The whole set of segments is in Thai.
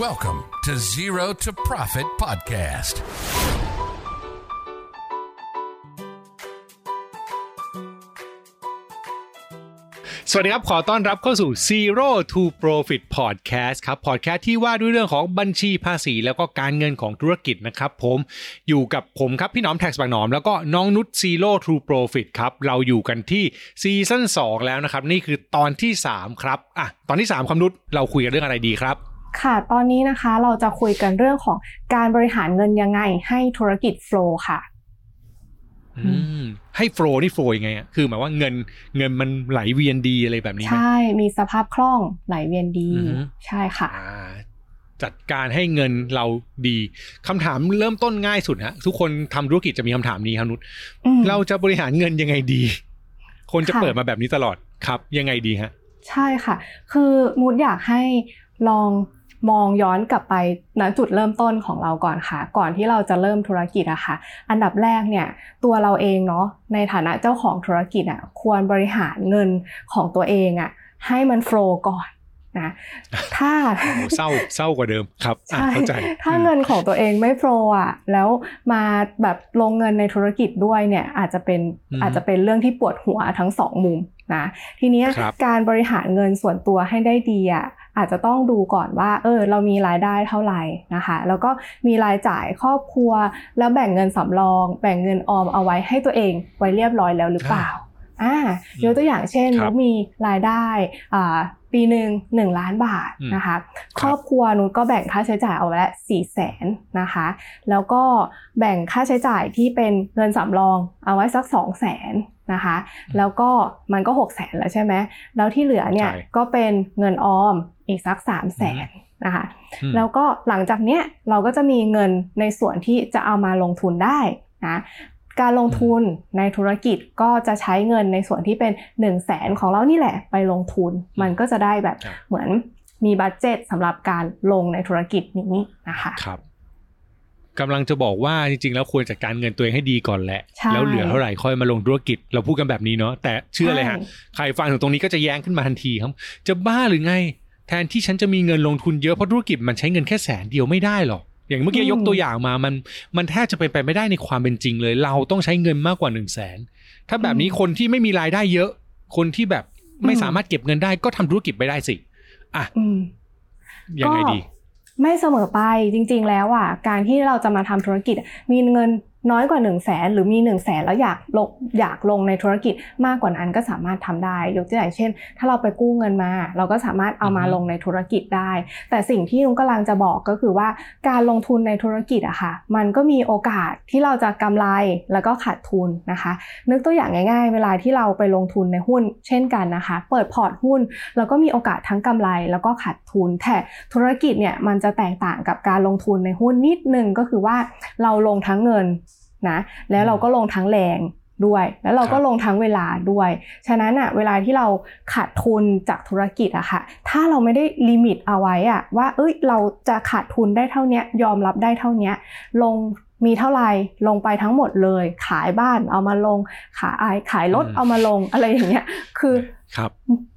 Welcome to Zero to Profit Podcast. สวัสดีครับ ขอต้อนรับเข้าสู่ Zero to Profit Podcast ครับ Podcast ที่ว่าด้วยเรื่องของบัญชีภาษี แล้วก็การเงินของธุรกิจนะครับผมอยู่กับผมครับ พี่น้อมแท็กส์บางหนอม แล้วก็น้องนุช Zero to Profit ครับ เราอยู่กันที่ซีซั่น2แล้วนะครับ นี่คือตอนที่ 3 ครับ อะ ตอนที่ 3คำนุชเราคุยกันเรื่องอะไรดีครับ ค่ะตอนนี้นะคะเราจะคุยกันเรื่องของการบริหารเงินยังไงให้ธุรกิจโฟล์ค่ะอืมให้โฟล์นี่โฟล์ยังไงอะคือหมายว่าเงินเงินมันไหลเวียนดีอะไรแบบนี้ไหมใช่มีสภาพคล่องไหลเวียนดีอือฮึใช่ค่ะอ่าจัดการให้เงินเราดีคำถามเริ่มต้นง่ายสุดฮะทุกคนทำธุรกิจจะมีคำถามนี้ครับนุชอืมเราจะบริหารเงินยังไงดี คนจะค่ะเปิดมาแบบนี้ตลอดครับ ยังไงดีฮะใช่ค่ะ คือมูดอยากให้ลอง มองย้อนกลับไปณจุดเริ่มต้นของเราก่อนค่ะ ก่อนที่เราจะเริ่มธุรกิจอะค่ะ อันดับแรกเนี่ยตัวเราเองเนาะในฐานะเจ้าของธุรกิจอะควรบริหารเงินของตัวเองอะให้มันโฟลว์ก่อนนะถ้าโอ้โหเศร้าเศร้ากว่าเดิมครับอะใช่เข้าใจถ้าเงินของตัวเองไม่โปรอะแล้วมาแบบลงเงินในธุรกิจด้วยเนี่ยอาจจะเป็นอืมอาจจะเป็นเรื่องที่ปวดหัวทั้งสองมุมนะทีเนี้ยครับการบริหารเงินส่วนตัวให้ได้ดีอะ อาจจะต้องดูก่อนว่าเออเรามีรายได้เท่าไหร่นะคะแล้วก็มีรายจ่ายครอบครัว แล้วแบ่งเงินสำรอง แบ่งเงินออมเอาไว้ให้ตัวเองไว้เรียบร้อยแล้วหรือเปล่าอ่ายกตัวอย่างเช่นครับนุชมีรายได้อ่าปีหนึ่งหนึ่งล้านบาทอืมนะคะคครับรอบครัวนุชก็แบ่งค่าใช้จ่ายเอาไว้ละสี่แสนนะคะแล้วก็แบ่งค่าใช้จ่ายที่เป็นเงินสำรองเอาไว้สักสองแสน นะคะ แล้วก็มันก็หกแสนแล้วใช่ไหมแล้วที่เหลือเนี่ยใช่ก็เป็นเงินออมอีกสักสามแสนนะคะอืมแล้วก็หลังจากเนี้ยเราก็จะมีเงินในส่วนที่จะเอามาลงทุนได้นะการลงทุนในธุรกิจก็จะใช้เงินในส่วนที่เป็น1นึ่งแสนของเรานี่แหละไปลงทุน มันก็จะได้แบบครับเหมือนมีบัตเจ็ตสำหรับการลงในธุรกิจนี้นะคะครับ กำลังจะบอกว่าจริงๆ แล้วควรจัดการเงินตัวเองให้ดีก่อนแหละใช่แล้วเหลือเท่าไหร่ค่อยมาลงธุรกิจ เราพูดกันแบบนี้เนาะแต่เชื่อเลยฮะใช่ใครฟังถึงตรงนี้ก็จะแย้งขึ้นมาทันทีครับ จะบ้าหรือไง แทนที่ฉันจะมีเงินลงทุนเยอะเพราะธุรกิจมันใช้เงินแค่แสนเดียวไม่ได้หรอกอย่างเมื่อกี้อืมยกตัวอย่างมามันมันแทบจะเป็นไปไม่ได้ในความเป็นจริงเลย เราต้องใช้เงินมากกว่าหนึ่งแสนถ้าแบบนี้คนที่ไม่มีรายได้เยอะ คนที่แบบไม่สามารถเก็บเงินได้ก็ทำธุรกิจไปได้สิอะอืมยังไงดีก็ ไม่เสมอไปจริง ๆ แล้วอะการที่เราจะมาทำธุรกิจมีเงิน น้อยกว่า1นึ่งแสนหรือมี1นึ่งแสนแล้วอยากลงอยากลงในธุรกิจมากกว่านั้นก็สามารถทำได้ ยกตัวอย่างเช่น ถ้าเราไปกู้เงินมา เราก็สามารถเอามาอือฮึลงในธุรกิจได้ แต่สิ่งที่นุ้งกำลังจะบอกก็คือว่าการลงทุนในธุรกิจอะค่ะมันก็มีโอกาสที่เราจะกำไรแล้วก็ขาดทุนนะคะ นึกตัวอย่างง่ายๆ เวลาที่เราไปลงทุนในหุ้น เช่นกันนะคะ เปิดพอร์ตหุ้นแล้วก็มีโอกาสทั้งกำไรแล้วก็ขาดทุนแต่ธุรกิจเนี่ยมันจะแตกต่างกับการลงทุนในหุ้นนิดนึงก็คือว่าเราลงทั้งเงิน นะแล้วเราก็ลงทั้งแรงด้วย แล้วเราก็ครับลงทั้งเวลาด้วย ฉะนั้นอะเวลาที่เราขาดทุนจากธุรกิจอะค่ะ ถ้าเราไม่ได้ limit เอาไว้อะว่า เอ้ยเราจะขาดทุนได้เท่าเนี้ยยอมรับได้เท่าเนี้ยลง มีเท่าไหร่ลงไปทั้งหมดเลย ขายบ้านเอามาลง ขายขายรถอืมเอามาลงอะไรอย่างเงี้ยคือครับ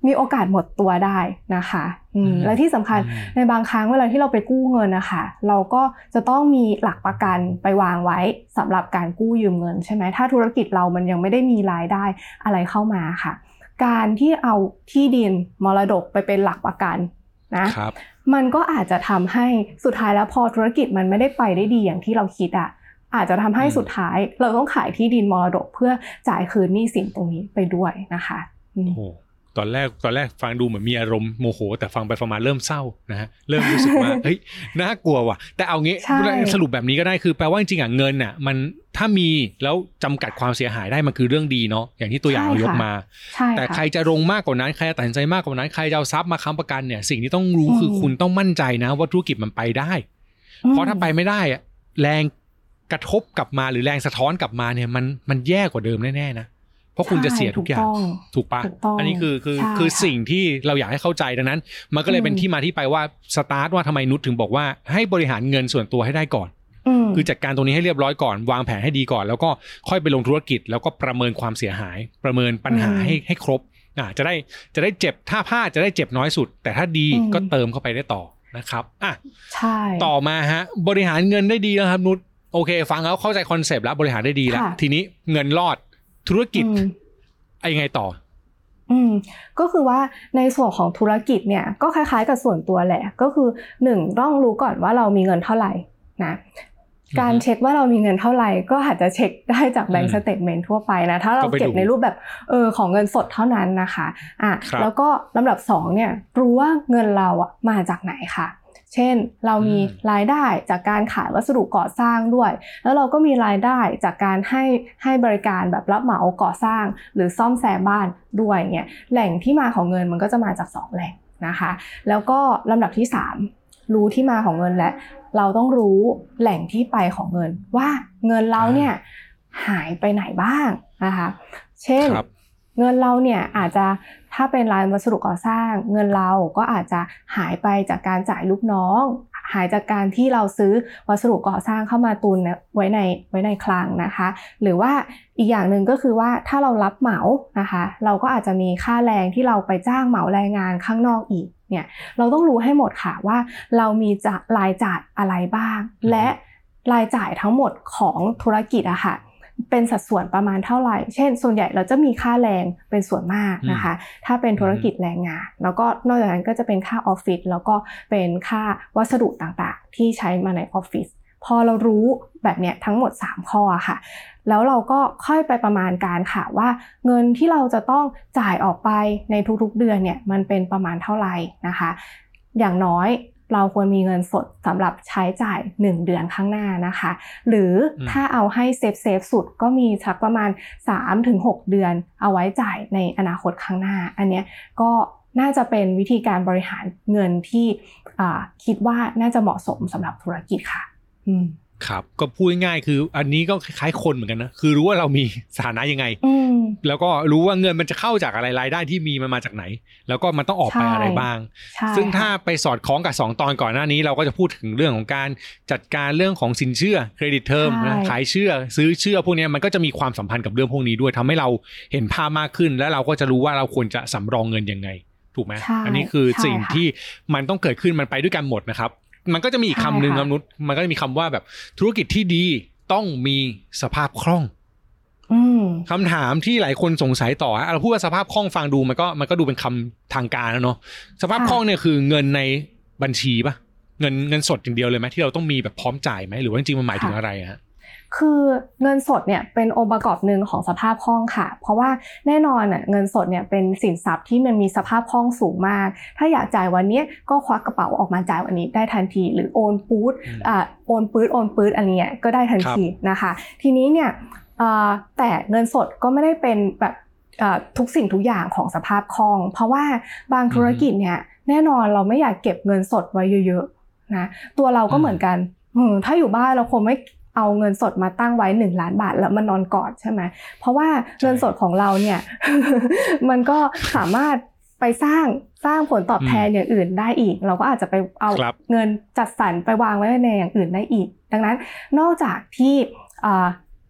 มีโอกาสหมดตัวได้นะคะอืมอืมและที่สำคัญอืมในบางครั้งเวลาที่เราไปกู้เงินนะคะเราก็จะต้องมีหลักประกันไปวางไว้สำหรับการกู้ยืมเงินใช่ไหมถ้าธุรกิจเรามันยังไม่ได้มีรายได้อะไรเข้ามาค่ะ การที่เอาที่ดินมรดกไปเป็นหลักประกันนะครับมันก็อาจจะทำให้สุดท้ายแล้วพอธุรกิจมันไม่ได้ไปได้ดีอย่างที่เราคิดอะ อาจจะทำให้อืมสุดท้ายเราต้องขายที่ดินมรดกเพื่อจ่ายคืนหนี้สินตรงนี้ไปด้วยนะคะอืมโอ้โหตอนแรกตอนแรกฟังดูเหมือนมีอารมณ์โมโห แต่ฟังไปฟังมาเริ่มเศร้านะฮะเริ่มรู้สึกว่าเฮ้ยน่ากลัวว่ะ แต่เอางี้ใช่สรุปแบบนี้ก็ได้คือแปลว่าจริงๆอะเงินอะมันถ้ามีแล้วจำกัดความเสียหายได้มันคือเรื่องดีเนาะอย่างที่ตัวอย่างเรายกมาใช่แต่ค่ะใครจะลงมากกว่านั้น ใครจะตัดสินใจมากกว่านั้น ใครจะเอาทรัพย์มาค้ำประกันเนี่ยสิ่งที่ต้องรู้อืมคือคุณต้องมั่นใจนะ ว่าธุรกิจมันไปได้ เพราะถ้าไปไม่ได้อะแรง กระทบกลับมาหรือแรงสะท้อนกลับมาเนี่ยมันมันแย่กว่าเดิมแน่ๆนะเพราะคุณจะเสียทุกอย่างใช่ถูกปะถูกต้องอันนี้คือคือใช่คือค่ะสิ่งที่เราอยากให้เข้าใจดังนั้น มันก็เลยเป็นอืมที่มาที่ไปว่าสตาร์ทว่าทำไมนุชถึงบอกว่าให้บริหารเงินส่วนตัวให้ได้ก่อนมคือจัดการตรงนี้ให้เรียบร้อยก่อน วางแผนให้ดีก่อน แล้วก็ค่อยไปลงธุรกิจ แล้วก็ประเมินความเสียหาย ประเมินปัญหาอืมให้ให้ครบอ่าจะได้จะได้เจ็บถ้าพลาดจะได้เจ็บน้อยสุด แต่ถ้าดีอืมก็เติมเข้าไปได้ต่อนะครับอะใช่ต่อมาฮะบริหารเงินได้ดีแล้วครับนุช โอเค ฟังแล้วเข้าใจ concept แล้วบริหารได้ดีแล้วค่ะทีนี้เงินรอดธุรกิจอืมไอ้ยังไงต่อ อืม ก็คือว่าในส่วนของธุรกิจเนี่ย ก็คล้ายๆ กับส่วนตัวแหละ ก็คือหนึ่งต้องรู้ก่อนว่าเรามีเงินเท่าไหร่นะการเช็คว่าเรามีเงินเท่าไหร่ก็อาจจะเช็คได้จากแบงอืม statement ทั่วไปนะ ถ้าเราก็ไปเก็บดูในรูปแบบเออของเงินสดเท่านั้นนะคะอะครับแล้วก็ลำดับสองเนี่ยรู้ว่าเงินเราอะมาจากไหนค่ะ เช่น เรามีรายได้จากการขายวัสดุก่อสร้างด้วย แล้วเราก็มีรายได้จากการให้ให้บริการแบบรับเหมาก่อสร้าง หรือซ่อมแซมบ้านด้วยเนี่ยแหล่งที่มาของเงินมันก็จะมาจากสองแหล่งนะคะ แล้วก็ลำดับที่ 3 รู้ที่มาของเงินและ เราต้องรู้แหล่งที่ไปของเงิน ว่าเงินเราเนี่ยหายไปไหนบ้างนะคะ เช่นครับ เงินเราเนี่ยอาจจะถ้าเป็นร้านวัสดุก่อสร้าง เงินเราก็อาจจะหายไปจากการจ่ายลูกน้อง หายจากการที่เราซื้อวัสดุก่อสร้างเข้ามาตุนไว้ในไว้ในคลังนะคะ หรือว่าอีกอย่างหนึ่งก็คือว่าถ้าเรารับเหมานะคะ เราก็อาจจะมีค่าแรงที่เราไปจ้างเหมาแรงงานข้างนอกอีกเนี่ยเราต้องรู้ให้หมดค่ะว่าเรามีจะรายจ่ายอะไรบ้าง และรายจ่ายทั้งหมดของธุรกิจอะค่ะ เป็นสัดส่วนประมาณเท่าไหร่ เช่น ส่วนใหญ่เราจะมีค่าแรงเป็นส่วนมากนะคะ ถ้าเป็นธุรกิจแรงงาน แล้วก็นอกจากนั้นก็จะเป็นค่าออฟฟิศ แล้วก็เป็นค่าวัสดุต่างๆ ที่ใช้มาในออฟฟิศ พอเรารู้แบบเนี้ยทั้งหมด 3 ข้ออะค่ะ แล้วเราก็ค่อยไปประมาณการค่ะว่าเงินที่เราจะต้องจ่ายออกไปในทุกๆเดือนเนี่ยมันเป็นประมาณเท่าไหร่นะคะ อย่างน้อย เราควรมีเงินสดสำหรับใช้จ่าย 1 เดือนข้างหน้านะคะ หรืออมถ้าเอาให้เซฟเซฟสุดก็มีสักประมาณ 3-6 เดือนเอาไว้จ่ายในอนาคตข้างหน้า อันเนี้ยก็น่าจะเป็นวิธีการบริหารเงินที่อ่าคิดว่าน่าจะเหมาะสมสำหรับธุรกิจค่ะ อืม ครับ ก็พูดง่ายๆคือ อันนี้ก็คล้ายๆคนเหมือนกันนะคือรู้ว่าเรามีสถานะยังไงอืมแล้วก็รู้ว่าเงินมันจะเข้าจากอะไรรายได้ที่มีมันมาจากไหน แล้วก็มันต้องออกไปใช่อะไรบ้างใช่ซึ่งถ้าค่ะไปสอดคล้องกับ 2 ตอนก่อนหน้านี้ เราก็จะพูดถึงเรื่องของการจัดการเรื่องของสินเชื่อเครดิตเทอมใช่นะขายเชื่อ ซื้อเชื่อพวกเนี้ยมันก็จะมีความสัมพันธ์กับเรื่องพวกนี้ด้วยทำให้เราเห็นภาพมากขึ้น แล้วเราก็จะรู้ว่าเราควรจะสำรองเงินยังไงถูกไหมใช่อันี้คือใช่สิ่งค่ะที่มันต้องเกิดขึ้นมันไปด้วยกันหมดนะครับ มันก็จะมีอีกใช่คำหนึ่งค่ะครับนุชมันก็จะมีคำว่าแบบธุรกิจที่ดีต้องมีสภาพคล่องอืมคำถามที่หลายคนสงสัยต่อฮะเราพูดว่าสภาพคล่องฟังดูมันก็มันก็ดูเป็นคำทางการแล้วเนาะสภาพค่ะคล่องเนี่ยคือเงินในบัญชีปะเงินเงินสดอย่างเดียวเลยไหมที่เราต้องมีแบบพร้อมจ่ายไหมหรือว่าจริงๆมันหมายถึงอะไรฮะ คือเงินสดเนี่ยเป็นองค์ประกอบหนึ่งของสภาพคล่องค่ะ เพราะว่าแน่นอนน่ะเงินสดเนี่ยเป็นสินทรัพย์ที่มันมีสภาพคล่องสูงมาก ถ้าอยากจ่ายวันเนี้ยก็ควักกระเป๋าออกมาจ่ายวันนี้ได้ทันที หรือโอนปูดอืมอ่าโอนปืดโอนปืดอันเนี้ยก็ได้ทันทีนะคะ ทีนี้เนี่ยอ่าแต่เงินสดก็ไม่ได้เป็นแบบอ่าทุกสิ่งทุกอย่างของสภาพคล่อง เพราะว่าบางธุรกิจเนี่ยแน่นอนเราไม่อยากเก็บเงินสดไว้เยอะๆนะตัวเราก็เหมือนกันอืมถ้าอยู่บ้านเราคงไม่ เอาเงินสดมาตั้งไว้ 1 ล้านบาท แล้วมันนอนกอดใช่ไหมเพราะว่าเงินสดของเราเนี่ยมันก็สามารถไปสร้างสร้างผลตอบแทนอย่างอื่นได้อีก เราก็อาจจะไปเอาครับเงินจัดสรรไปวางไว้ในอย่างอื่นได้อีก ดังนั้นนอกจากที่อ่า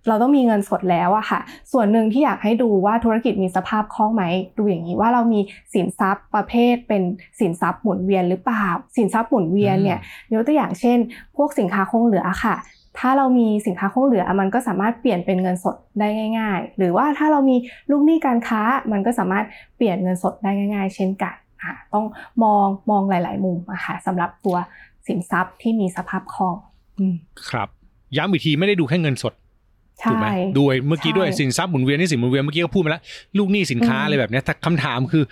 เราต้องมีเงินสดแล้วอะค่ะ ส่วนหนึ่งที่อยากให้ดูว่าธุรกิจมีสภาพคล่องไหม ดูอย่างนี้ว่าเรามีสินทรัพย์ประเภทเป็นสินทรัพย์หมุนเวียนหรือเปล่า สินทรัพย์หมุนเวียนเนี่ยยกตัวอย่างเช่น พวกสินค้าคงเหลือค่ะ ถ้าเรามีสินค้าคงเหลือมันก็สามารถเปลี่ยนเป็นเงินสดได้ง่าย ๆ หรือว่าถ้าเรามีลูกหนี้การค้ามันก็สามารถเปลี่ยนเงินสดได้ง่าย ๆ เช่นกันอะต้องมองมองหลาย ๆ มุมอะค่ะสำหรับตัวสินทรัพย์ที่มีสภาพคล่องอืมครับย้ำอีกทีไม่ได้ดูแค่เงินสดใช่ถูกไหมด้วยเมื่อกี้ด้วยใช่สินทรัพย์หมุนเวียนนี่สินหมุนเวียนเมื่อกี้ก็พูดมาแล้วลูกหนี้สินค้าอืมอะไรแบบเนี้ยแต่คำถามคือ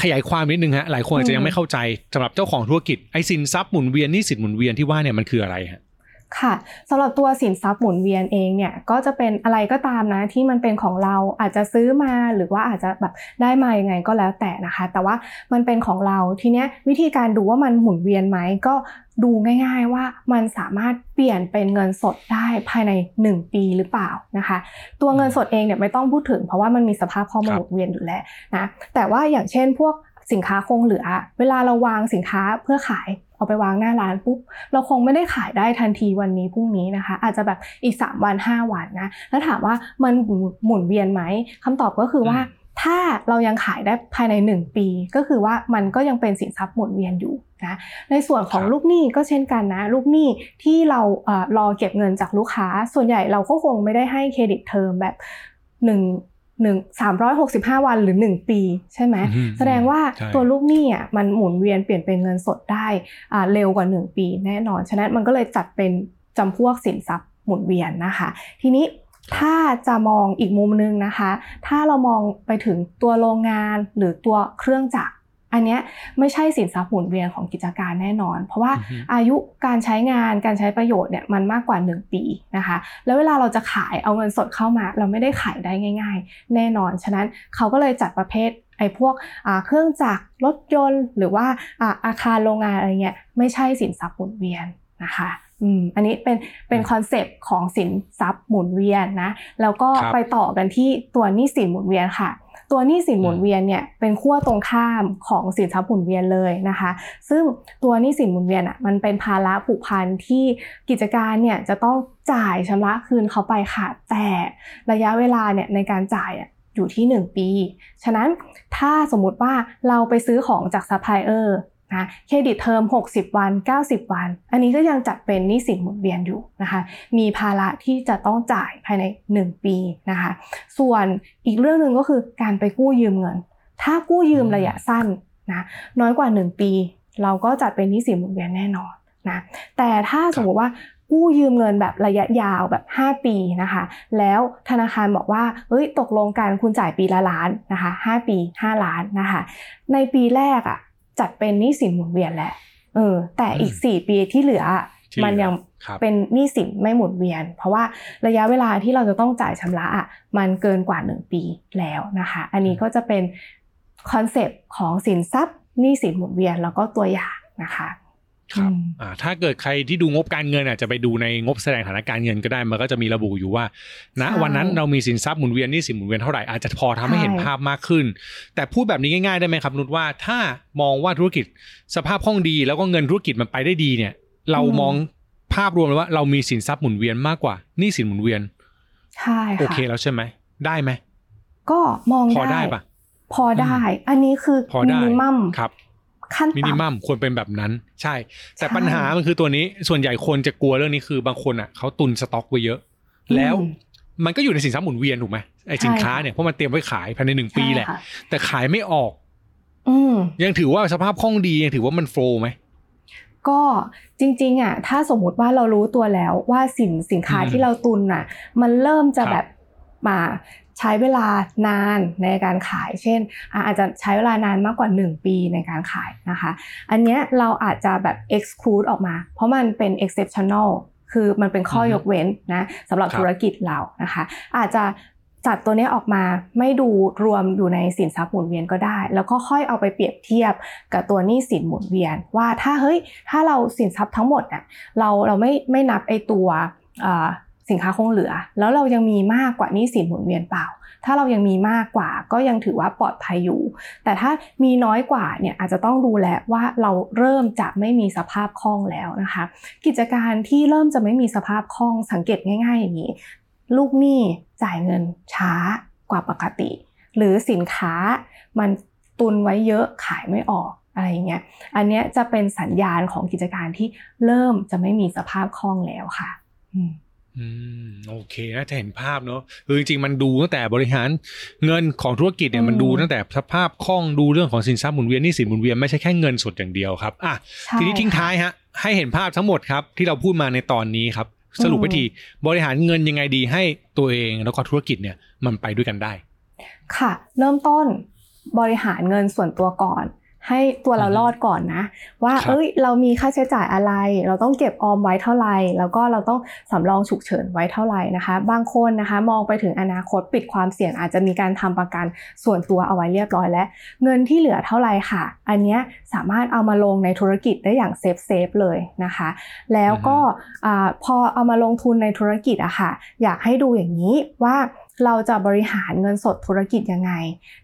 ขยายความนิดนึงฮะหลายคนอาจจะยังไม่เข้าใจสำหรับเจ้าของธุรกิจไอ้สินทรัพย์หมุนเวียนหนี่สินหมุนเวียนที่ว่าเนี่ยมันคืออะไรฮะ ค่ะสำหรับตัวสินทรัพย์หมุนเวียนเองเนี่ยก็จะเป็นอะไรก็ตามนะที่มันเป็นของเราอาจจะซื้อมาหรือว่าอาจจะแบบได้มายังไงก็แล้วแต่นะคะ แต่ว่ามันเป็นของเราทีเนี้ยวิธีการดูว่ามันหมุนเวียนไหมก็ดูง่าย ๆว่ามันสามารถเปลี่ยนเป็นเงินสดได้ภายใน 1 ปีหรือเปล่านะคะ ตัวเงินสดเองเนี่ยไม่ต้องพูดถึงเพราะว่ามันมีสภาพคล่องหมุนเวียนอยู่แล้วนะแต่ว่าอย่างเช่นพวกสินค้าคงเหลือ เวลาเราวางสินค้าเพื่อขาย เอาไปวางหน้าร้านปุ๊บเราคงไม่ได้ขายได้ทันทีวันนี้พรุ่งนี้นะคะ อาจจะแบบอีก 3 วัน 5 วันนะแล้วถามว่ามันหมุนเวียนไหมคำตอบก็คือว่าถ้าเรายังขายได้ภายใน 1 ปี ก็คือว่ามันก็ยังเป็นสินทรัพย์หมุนเวียนอยู่นะในส่วนของลูกหนี้ก็เช่นกันนะลูกหนี้ที่เราเออรอเก็บเงินจากลูกค้า ส่วนใหญ่เราก็คงไม่ได้ให้เครดิตเทอมแบบหนึ่ง หนึ่งสามร้อยหกสิบห้าวันหรือหนึ่งปีใช่ไหมอืมแสดงว่าใช่ตัวลูกหนี้อะมันหมุนเวียนเปลี่ยนเป็นเงินสดได้อ่าเร็วกว่าหนึ่งปีแน่นอนฉะนั้นมันก็เลยจัดเป็นจำพวกสินทรัพย์หมุนเวียนนะคะ ทีนี้ถ้าจะมองอีกมุมนึงนะคะ ถ้าเรามองไปถึงตัวโรงงานหรือตัวเครื่องจักร อันเนี้ยไม่ใช่สินทรัพย์หมุนเวียนของกิจการแน่นอน เพราะว่าอือฮึอายุการใช้งานการใช้ประโยชน์เนี่ยมันมากกว่า 1 ปีนะคะ แล้วเวลาเราจะขายเอาเงินสดเข้ามา เราไม่ได้ขายได้ง่าย ๆ แน่นอน ฉะนั้นเขาก็เลยจัดประเภทไอ้พวกอ่าเครื่องจักรรถยนต์ หรือว่าอ่าอาคารโรงงานอะไรเงี้ยไม่ใช่สินทรัพย์หมุนเวียนนะคะอืมอันนี้เป็นเป็นคอนเซปต์ของสินทรัพย์หมุนเวียนนะแล้วก็ครับไปต่อกันที่ตัวหนี้สินหมุนเวียนค่ะ ตัวหนี้สินหมุนเวียนเนี่ยเป็นขั้วตรงข้ามของสินทรัพย์หมุนเวียนเลยนะคะ ซึ่งตัวหนี้สินหมุนเวียนอะมันเป็นภาระผูกพันที่กิจการเนี่ยจะต้องจ่ายชำระคืนเขาไปค่ะ แต่ระยะเวลาเนี่ยในการจ่ายอะอยู่ที่ 1 ปี ฉะนั้นถ้าสมมุติว่าเราไปซื้อของจากซัพพลายเออร์ นะ credit term 60 วัน 90 วัน อันนี้ก็ยังจัดเป็นหนี้สินหมุนเวียนอยู่นะคะ มีภาระที่จะต้องจ่ายภายใน 1 ปีนะคะ ส่วนอีกเรื่องหนึ่งก็คือการไปกู้ยืมเงิน ถ้ากู้ยืมระยะสั้นนะน้อยกว่า 1 ปี เราก็จัดเป็นหนี้สินหมุนเวียนแน่นอนนะแต่ถ้าสมมติว่ากู้ยืมเงินแบบระยะยาวแบบ 5 ปีนะคะ แล้วธนาคารบอกว่า เอ้ย ตกลงกันคุณจ่ายปีละล้านนะคะ 5 ปี 5 ล้านนะคะ ในปีแรกอะ จัดเป็นหนี้สินหมุนเวียนแหละเออ แต่อีก4ปีที่เหลืออะที่เหลือมันยังครับเป็นหนี้สินไม่หมุนเวียน เพราะว่าระยะเวลาที่เราจะต้องจ่ายชำระอะมันเกินกว่า1ปีแล้วนะคะ อันนี้ก็จะเป็นคอนเซปต์ของสินทรัพย์หนี้สินหมุนเวียนแล้วก็ตัวอย่างนะคะ ครับอืมอ่าถ้าเกิดใครที่ดูงบการเงินอะจะไปดูในงบแสดงฐานะการเงินก็ได้มันก็จะมีระบุอยู่ว่าณใช่วันนั้นเรามีสินทรัพย์หมุนเวียนหนี่สินหมุนเวียนเท่าไหร่อาจจะพอทำให้เห็นใช่ภาพมากขึ้น แต่พูดแบบนี้ง่ายๆได้ไหมครับนุชว่าถ้ามองว่าธุรกิจสภาพคล่องดี แล้วก็เงินธุรกิจมันไปได้ดีเนี่ย เรามองภาพรวมเลยว่าเรามีสินทรัพย์หมุนเวียนมากกว่าหนี่สินหมุนเวียนใช่โอค่ะเคแล้วใช่ไหมได้ไหมก็มองพอได้ปะพอได้ อันนี้คือพอมิได้นิมัมครับ ขั้นมินิต่ำมัมควรเป็นแบบนั้น ใช่ แต่ใช่ปัญหามันคือตัวนี้ส่วนใหญ่คนจะกลัวเรื่องนี้คือบางคนอะเขาตุนสต็อกไว้เยอะ แล้วอืมมันก็อยู่ในสินทรัพย์หมุนเวียนถูกไหมไอ้สินค้าเนี่ยเพราะมันเตรียมไว้ขายภายในหนึ่งปีแหละใช่ค่แต่ขายไม่ออกอืมยังถือว่าสภาพคล่องดียังถือว่ามันโฟล์ไหมก็จริงๆอะถ้าสมมุติว่าเรารู้ตัวแล้วว่าสินสินค้าอืมที่เราตุนอะ มันเริ่มจะครับแบบมา ใช้เวลานานในการขาย เช่นอะอาจจะใช้เวลานานมากกว่า 1 ปีในการขายนะคะ อันเนี้ยเราอาจจะแบบ exclude ออกมา เพราะมันเป็น exceptional คือมันเป็นข้อยกเว้นนะสำหรับครับธุรกิจเรานะคะ อาจจะจัดตัวเนี้ยออกมาไม่ดูรวมอยู่ในสินทรัพย์หมุนเวียนก็ได้ แล้วก็ค่อยเอาไปเปรียบเทียบกับตัวหนี้สินหมุนเวียน ว่าถ้าเฮ้ยถ้าเราสินทรัพย์ทั้งหมดน่ะเราเราไม่ไม่นับไอตัวเอ่อ สินค้าคงเหลือ แล้วเรายังมีมากกว่านี้สินหมุนเวียนเปล่า ถ้าเรายังมีมากกว่าก็ยังถือว่าปลอดภัยอยู่ แต่ถ้ามีน้อยกว่าเนี่ยอาจจะต้องดูแลว่าเราเริ่มจะไม่มีสภาพคล่องแล้วนะคะ กิจการที่เริ่มจะไม่มีสภาพคล่องสังเกตง่าย ๆ อย่างนี้ ลูกหนี้จ่ายเงินช้ากว่าปกติ หรือสินค้ามันตุนไว้เยอะขายไม่ออกอะไรเงี้ย อันเนี้ยจะเป็นสัญญาณของกิจการที่เริ่มจะไม่มีสภาพคล่องแล้วค่ะ อืม อืมโอเคน่าจะเห็นภาพเนอะคือจริงๆมันดูตั้งแต่บริหารเงินของธุรกิจเนี่ยอืมมันดูตั้งแต่สภาพคล่องดูเรื่องของสินทรัพย์หมุนเวียนหนี่สินหมุนเวียนไม่ใช่แค่เงินสดอย่างเดียวครับอะใช่ทีนี้ทิ้งค่ะท้ายฮะ ให้เห็นภาพทั้งหมดครับ ที่เราพูดมาในตอนนี้ครับ สรุปอืมไปทีบริหารเงินยังไงดีให้ตัวเองแล้วก็ธุรกิจเนี่ยมันไปด้วยกันได้ ค่ะ เริ่มต้นบริหารเงินส่วนตัวก่อน ให้ตัวเราอือฮึรอดก่อนนะ ว่าครับเอ้ยเรามีค่าใช้จ่ายอะไร เราต้องเก็บออมไว้เท่าไหร่แล้วก็เราต้องสำรองฉุกเฉินไว้เท่าไหร่นะคะ บางคนนะคะ มองไปถึงอนาคตปิดความเสี่ยงอาจจะมีการทำประกันส่วนตัวเอาไว้เรียบร้อยแล้ว เงินที่เหลือเท่าไหร่ค่ะ อันเนี้ยสามารถเอามาลงในธุรกิจได้อย่าง safe safe ๆเลยนะคะ แล้วก็อ่าพอเอามาลงทุนในธุรกิจอะค่ะ อยากให้ดูอย่างนี้ว่า เราจะบริหารเงินสดธุรกิจยังไง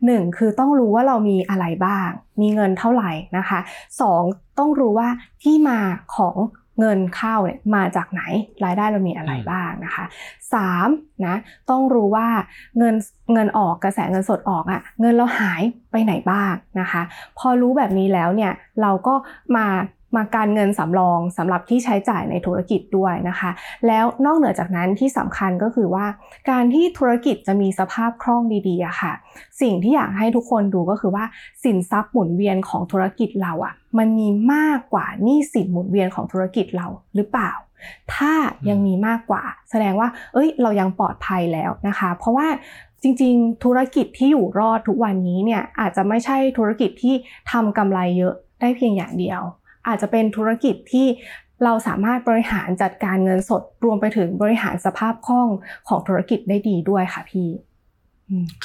หนึ่งคือต้องรู้ว่าเรามีอะไรบ้าง มีเงินเท่าไหร่นะคะสองต้องรู้ว่าที่มาของเงินเข้าเนี่ยมาจากไหนรายได้เรามีอะไรบ้างนะคะ3นะต้องรู้ว่าเงินเงินออกกระแสเงินสดออกอะ่ะเงินเราหายไปไหนบ้างนะคะ พอรู้แบบนี้แล้วเนี่ยเราก็มา มาการเงินสำรองสำหรับที่ใช้จ่ายในธุรกิจด้วยนะคะ แล้วนอกเหนือจากนั้นที่สำคัญก็คือว่า การที่ธุรกิจจะมีสภาพคล่องดีๆอะค่ะ สิ่งที่อยากให้ทุกคนดูก็คือว่าสินทรัพย์หมุนเวียนของธุรกิจเราอะมันมีมากกว่าหนี้สินหมุนเวียนของธุรกิจเราหรือเปล่า ถ้ายังมีมากกว่า แสดงว่า เอ้ย เรายังปลอดภัยแล้วนะคะ เพราะว่าจริงๆ ธุรกิจที่อยู่รอดทุกวันนี้เนี่ยอาจจะไม่ใช่ธุรกิจที่ทำกำไรเยอะได้เพียงอย่างเดียว อาจจะเป็นธุรกิจที่เราสามารถบริหารจัดการเงินสด รวมไปถึงบริหารสภาพคล่องของธุรกิจได้ดีด้วยค่ะพี่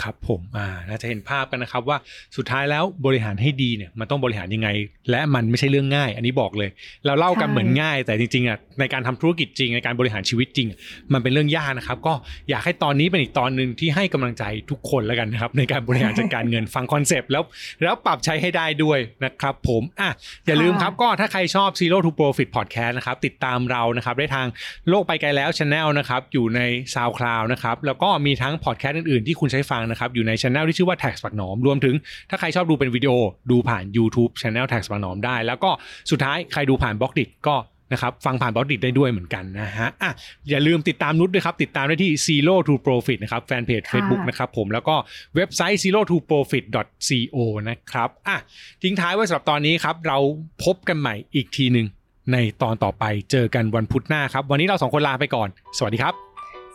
ครับผมอ่าน่าจะเห็นภาพกันนะครับว่าสุดท้ายแล้วบริหารให้ดีเนี่ยมันต้องบริหารยังไง และมันไม่ใช่เรื่องง่าย อันนี้บอกเลย เราเล่ากันเหมือนง่าย แต่จริงๆอะในการทำธุรกิจจริงในการบริหารชีวิตจริง มันเป็นเรื่องยากนะครับ ก็อยากให้ตอนนี้เป็นอีกตอนหนึ่งที่ให้กำลังใจทุกคนแล้วกันนะครับในการบริหารจัดการเงินฟัง concept แล้วแล้วปรับใช้ให้ได้ด้วยนะครับผมอะอย่าลืมครับก็ถ้าใครชอบ Zero to Profit Podcast นะครับติดตามเรานะครับได้ทางโลกไปไกลแล้วช anel นะครับอยู่ใน SoundCloud นะครับแล้วก็มีทั้งพอดแคสต์อื่นๆที่คุณใช้ฟังนะครับอยู่ในช anel ที่ชื่อว่า Tax ปักหนอม รวมถึงถ้าใครชอบดูเป็นวิดีโอดูผ่าน YouTube Channel Tax ปักหนอมได้ แล้วก็สุดท้ายใครดูผ่านบล็อกดิก็นะครับฟังผ่านบล็อกดิได้ด้วยเหมือนกันนะฮะอะอย่าลืมติดตามนุชด้วยครับ ติดตามได้ที่ zero to profit นะครับแฟนเพจ Facebook นะครับผมแล้วก็เว็บไซต์ zero to profit co นะครับอะทิ้งท้ายไว้สำหรับตอนนี้ครับ เราพบกันใหม่อีกทีหนึ่งในตอนต่อไปเจอกันวันพุธหน้าครับ วันนี้เราสองคนลาไปก่อน สวัสดีครับ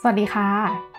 สวัสดีค่ะ